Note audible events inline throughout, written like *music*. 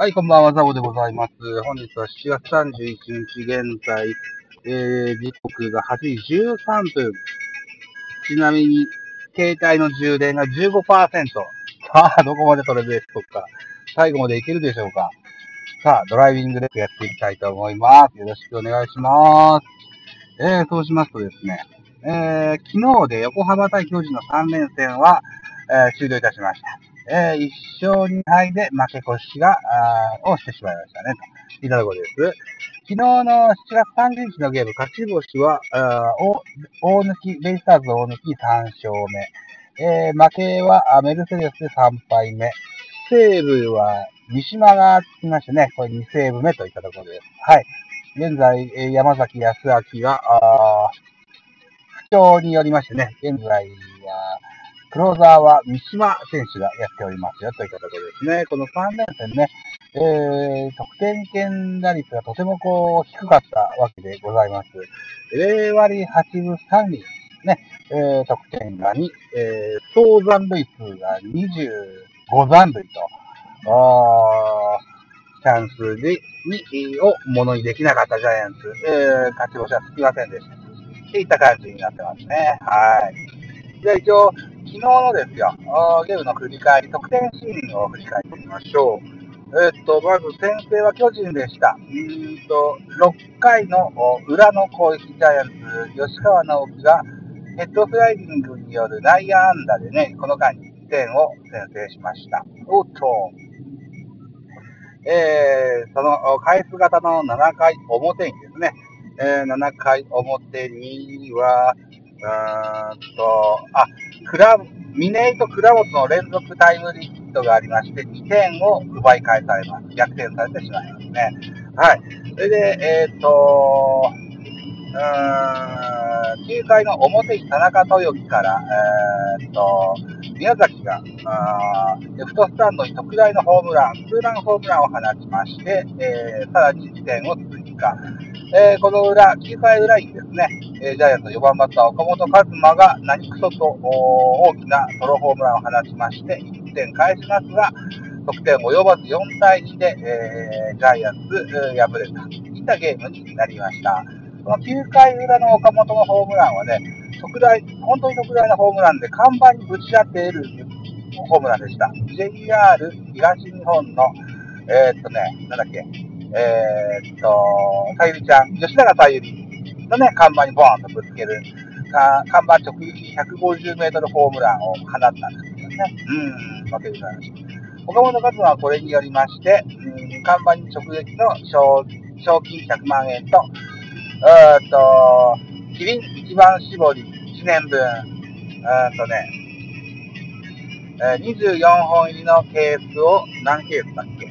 はい、こんばんは、ザボでございます。本日は7月31日、現在、えー、時刻が8時13分。ちなみに、携帯の充電が15%。さあ、どこまで取れるでしょうか。最後までいけるでしょうか。さあ、ドライビングレックやっていきたいと思います。よろしくお願いします。えー、そうしますとですね、えー、昨日で横浜対巨人の3連戦は、えー、終了いたしました。えー、1勝2敗で負け越しが、あをしてしまいましたね。といったところです。昨日の7月30日のゲーム、勝ち星は、あ大抜き、ベイスターズ大抜き3勝目。えー、負けはメルセデス3敗目。西武は三島がつきましてね、これ2セーブ目といったところです。はい。現在、え、山崎康明が、あ不調によりましてね、現在は、クローザーは三島選手がやっておりますよといったところですね。この3連戦ね、えー、得点圏打率がとてもこう低かったわけでございます。0割8分3厘、ね、えー、得点が2、えー、総残塁数が25残塁と、あチャンスでにをものにできなかったジャイアンツ、えー、勝ち星はつきませんでした。っていった感じになってますね。はい。じゃあ一応、昨日のですよ、ゲームの振り返り、得点シーンを振り返ってみましょう。えっと、まず先制は巨人でした。うんと、6回の裏の攻撃、ジャイアンツ、吉川直樹がヘッドスライディングによる内野安打でね、この間に1点を先制しました。おっと、えー、その返す型の7回表にですね、えー、7回表には、ーんと、あ、クラ峰井と倉本の連続タイムリーヒットがありまして、2点を奪い返されます。逆転されてしまいますね。はい。それで、えっ、ー、と、うーん、9回の表に田中豊樹から、えっ、と、宮崎が、レフトスタンドに特大のホームラン、ツーランホームランを放ちまして、えー、さらに1点を追加。えー、この裏、9回裏にですね、えー、ジャイアンツ4番バッター岡本和真が何くそと大きなソロホームランを放ちまして、1点返しますが、得点及ばず4対2で、えー、ジャイアンツ、えー、敗れた、いったゲームになりました。この9回裏の岡本のホームランはね、特大、本当に特大なホームランで看板にぶち当てるホームランでした。JR 東日本の、えー、っとね、なんだっけ、えー、っと、さゆりちゃん、吉永さゆりのね、看板にボーンとぶつける、か看板直撃150メートルホームランを放ったんですけどね。うん、わけでございました。岡本和真はこれによりまして、うん、看板に直撃の賞賞金100万円と、えっと、キリン一番搾り1年分、うんとね、24本入りのケースを何ケースだっけ？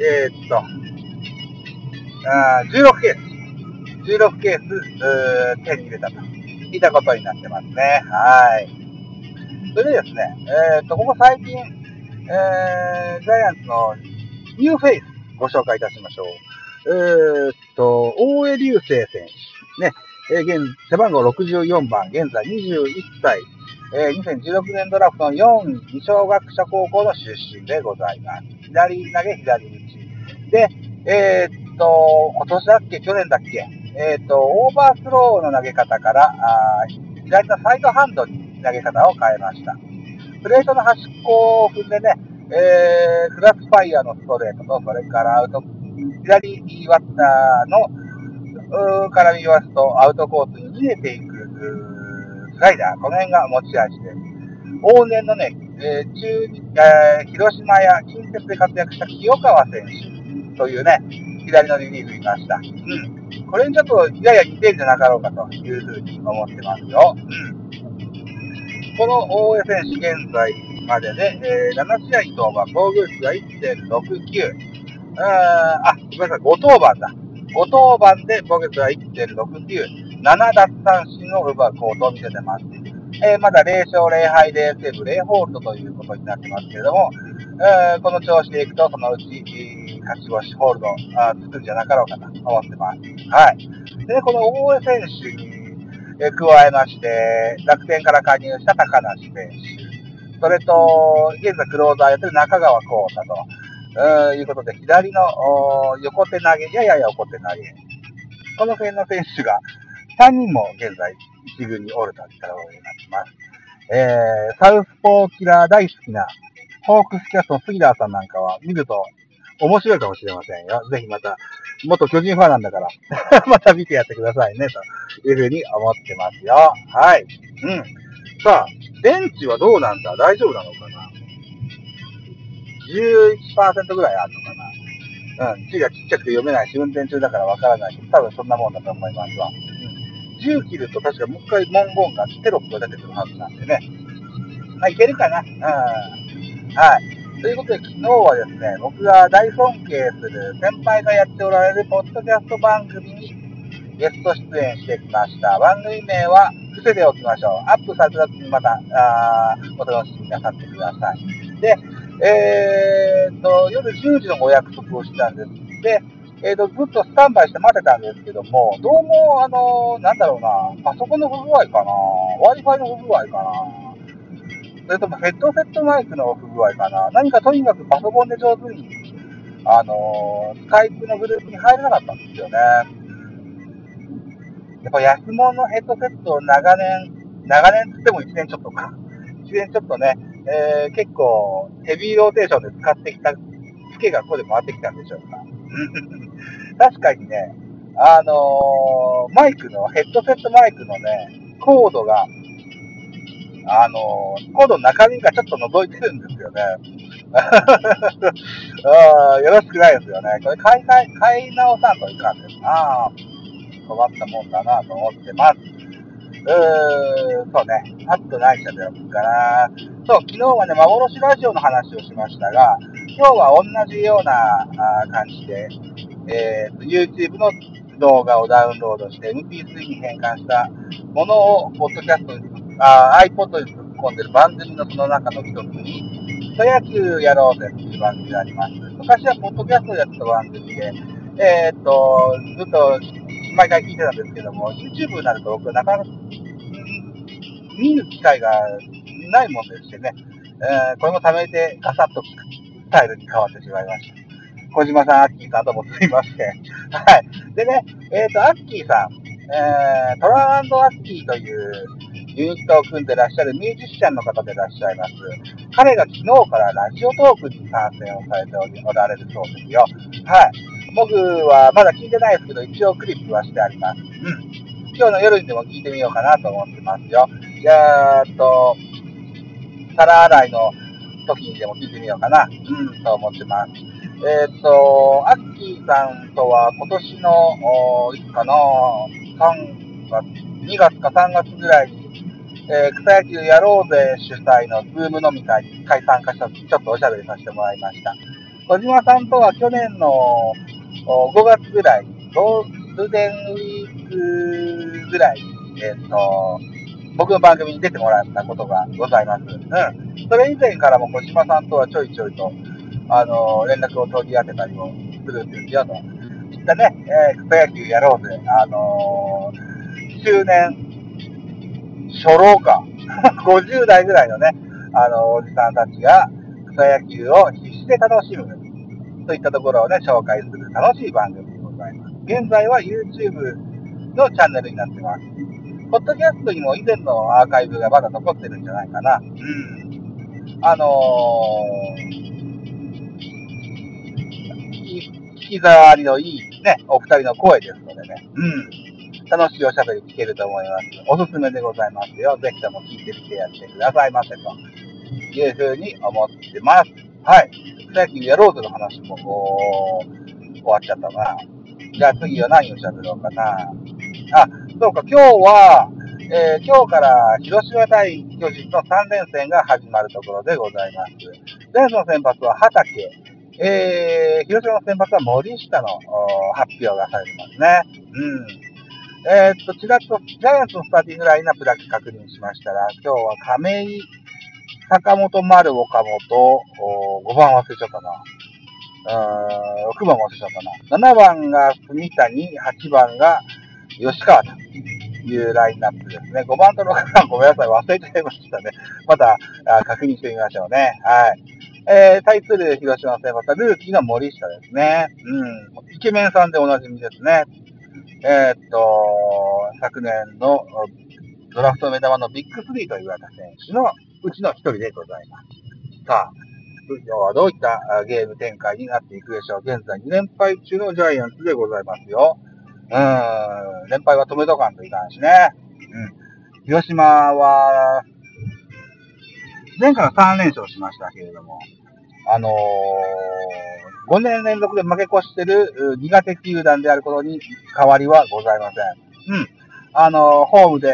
えー、っと、あ16ケース、16ケース、手に入れたといったことになってますね。はい。それでですね、えー、と、ここ最近、えー、ジャイアンツのニューフェイスご紹介いたしましょう。えー、っと、大江竜聖選手。ね、えー、現、背番号64番、現在21歳、えー、2016年ドラフトの4位、二松学舎高校の出身でございます。左投げ、左打ち。で、えー、と、今年だっけ、去年だっけ、えっ、ー、と、オーバースローの投げ方から、あ左のサイドハンドに投げ方を変えました。プレートの端っこを踏んでね、えー、クロスファイヤーのストレートと、それからアウト、左バッターの、うから見ますと、アウトコースに逃げていく、スライダー、この辺が持ち味です。往年のね、えー、中、えー、広島や近鉄で活躍した清川選手というね、左のリリーフいました。うん。これにちょっとやや似てるんじゃなかろうかというふうに思ってますよ。うん。この大江選手現在までで、えー、7試合登板、防御率が1.69。あ、ごめんなさい、5登板だ。5登板で防御率が1.69。7奪三振を奪う行動を見せてます。えー、まだ0勝0敗0セーブ0ホールドということになってますけれども、えー、この調子でいくと、そのうち、勝ち星ホールドあつくんじゃなかろうかと思ってます。はい。で、この大江選手に、加えまして、楽天から加入した高梨選手、それと、現在クローザーやってる中川幸太と、いうことで、左の横手投げ、やや横手投げ。この辺の選手が3人も現在一軍におるといったところになってます。えー、サウスポーキラー大好きなホークスキャストの杉田さんなんかは見ると面白いかもしれませんよ。ぜひまた、元巨人ファンなんだから *laughs* また見てやってくださいね、というふうに思ってますよ。はい。うん。さあ、電池はどうなんだ？大丈夫なのかな ?11% ぐらいあるのかな？うん。字がちっちゃくて読めないし、運転中だからわからないけど、多分そんなもんだと思いますわ。10切ると確かもう一回文言がテロップが出てくるはずなんでね。まあ、いけるかな？うん。はい。ということで、昨日はですね、僕が大尊敬する先輩がやっておられるポッドキャスト番組にゲスト出演してきました。番組名は伏せておきましょう。アップされた時にまた、あお楽しみなさってください。で、えー、と、夜10時のお約束をしたんです。で、えー、と、ずっとスタンバイして待ってたんですけども、どうも、あのなんだろうな、パソコンの不具合かな、Wi-Fi の不具合かな、それともヘッドセットマイクの不具合かな？何かとにかくパソコンで上手に、あのー、スカイプのグループに入れなかったんですよね。やっぱ安物のヘッドセットを長年、長年つっても1年ちょっとか。1年ちょっとね、えー、結構ヘビーローテーションで使ってきた、ツケがここで回ってきたんでしょうか。*laughs* 確かにね、あのー、マイクの、ヘッドセットマイクのね、コードがあの、コードの中身がちょっと覗いてるんですよね。*laughs* あよろしくないですよね。これ買い買い、買い直さんといかんですな困ったもんだなと思ってます。うーん、そうね。パッとないしゃべろうかな。そう、昨日はね、幻ラジオの話をしましたが、今日は同じような感じで、えー、YouTube の動画をダウンロードして MP3 に変換したものを、ポッドキャストにあ iPod に突っ込んでる番組のその中の一つに、草野球やろうぜっていう番組があります。昔はポッドキャストをやった番組で、えー、っと、ずっと毎回聞いてたんですけども、YouTube になると僕なかなか見る機会がないもんでしてね、えー、これも貯めてガサッとスタイルに変わってしまいました。小島さん、アッキーさんどうもすいません。はい。でね、えっ、と、アッキーさん、えー、トランアッキーというユニットを組んでらっしゃるミュージシャンの方でいらっしゃいます。彼が昨日からラジオトークに参戦をされておられるそうですよ。はい。僕はまだ聞いてないですけど、一応クリップはしてあります。うん。今日の夜にでも聞いてみようかなと思ってますよ。じゃあ、と、皿洗いの時にでも聞いてみようかな。うん、と思ってます。えっ、と、アッキーさんとは今年の、いつかな、3月、2月か3月ぐらいにえー、草野球やろうぜ主催のズーム飲み会に回参加した時、ちょっとおしゃべりさせてもらいました。小島さんとは去年の5月ぐらい、ゴールデンウィークぐらい、えっ、ー、と、僕の番組に出てもらったことがございます。うん。それ以前からも小島さんとはちょいちょいと、あの、連絡を取り当てたりもするんですよ、と。いったね、えー、草野球やろうぜ。あのー、周年初老か。*laughs* 50代ぐらいのね、あの、おじさんたちが草野球を必死で楽しむといったところをね、紹介する楽しい番組でございます。現在は YouTube のチャンネルになってます。ポッドキャストにも以前のアーカイブがまだ残ってるんじゃないかな。うん。あのー、聞き障りのいいね、お二人の声ですのでね。うん。楽しいおしゃべり聞けると思います。おすすめでございますよ。ぜひとも聞いてみてやってくださいませというふうに思ってます。はい。最近やろうぜの話もこう、終わっちゃったな。じゃあ次は何をしゃべろうかな。あ、そうか、今日は、えー、今日から広島対巨人の3連戦が始まるところでございます。前の先発は畑、えー、広島の先発は森下の発表がされてますね。うん。えー、っと、ちらっとジャイアンツのスターティングラインナップだけ確認しましたら、今日は亀井、坂本丸、岡本、5番忘れちゃったな。うーん6番忘れちゃったな。7番が住谷、8番が吉川というラインナップですね。5番と6番ごめんなさい、忘れちゃいましたね。また確認してみましょうね。はい。えー、対する広島先発はルーキーの森下ですね。うん。イケメンさんでおなじみですね。えー、っと、昨年のドラフト目玉のビッグ3と言われた選手のうちの一人でございます。さあ、今日はどういったゲーム展開になっていくでしょう？現在2連敗中のジャイアンツでございますよ。うん、連敗は止めとかんといかんしね。うん。広島は、前回は3連勝しましたけれども、あのー、5年連続で負け越してる苦手球団であることに変わりはございません。うん。あのー、ホームで、え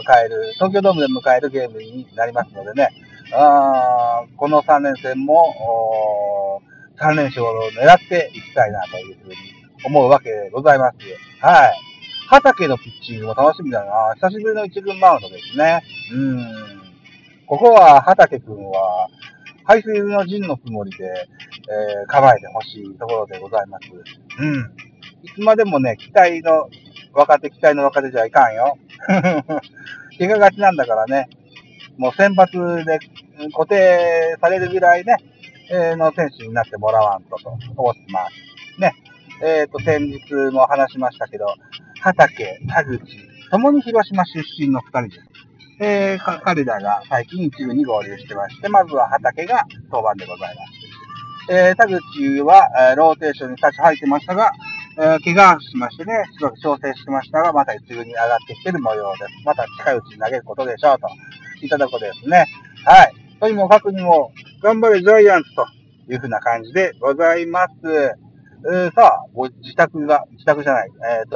迎える、東京ドームで迎えるゲームになりますのでね、あこの3連戦も、3連勝を狙っていきたいなというふうに思うわけでございます。はい。畑のピッチングも楽しみだな。久しぶりの一軍マウンドですね。うん。ここは畑くんは、排水の陣のつもりで、えー、構えてほしい。ところでござい。ます。うん。い。つまでもね、期待の若手、期待の若手じゃい。かんよ。怪我がちなんだからね。もう先発で固定されるぐらい。ね、えー、の選手になってもらわんとと思ってます。ね。えっ、ー、と、先日も話しましたけど、畑、田口、ともに広島出身の二人です。えー、彼らが最近一部に合流してまして、まずは畑が登板でございます。えー、田口は、ローテーションに立ち入ってましたが、えー、怪我しましてね、すごく調整してましたが、また一部に上がってきてる模様です。また近いうちに投げることでしょうと。いただくことですね。はい。とにもかくにも、頑張れジャイアンツというふうな感じでございます。えー、さあ、ご自宅が、自宅じゃない、えっ、ー、と、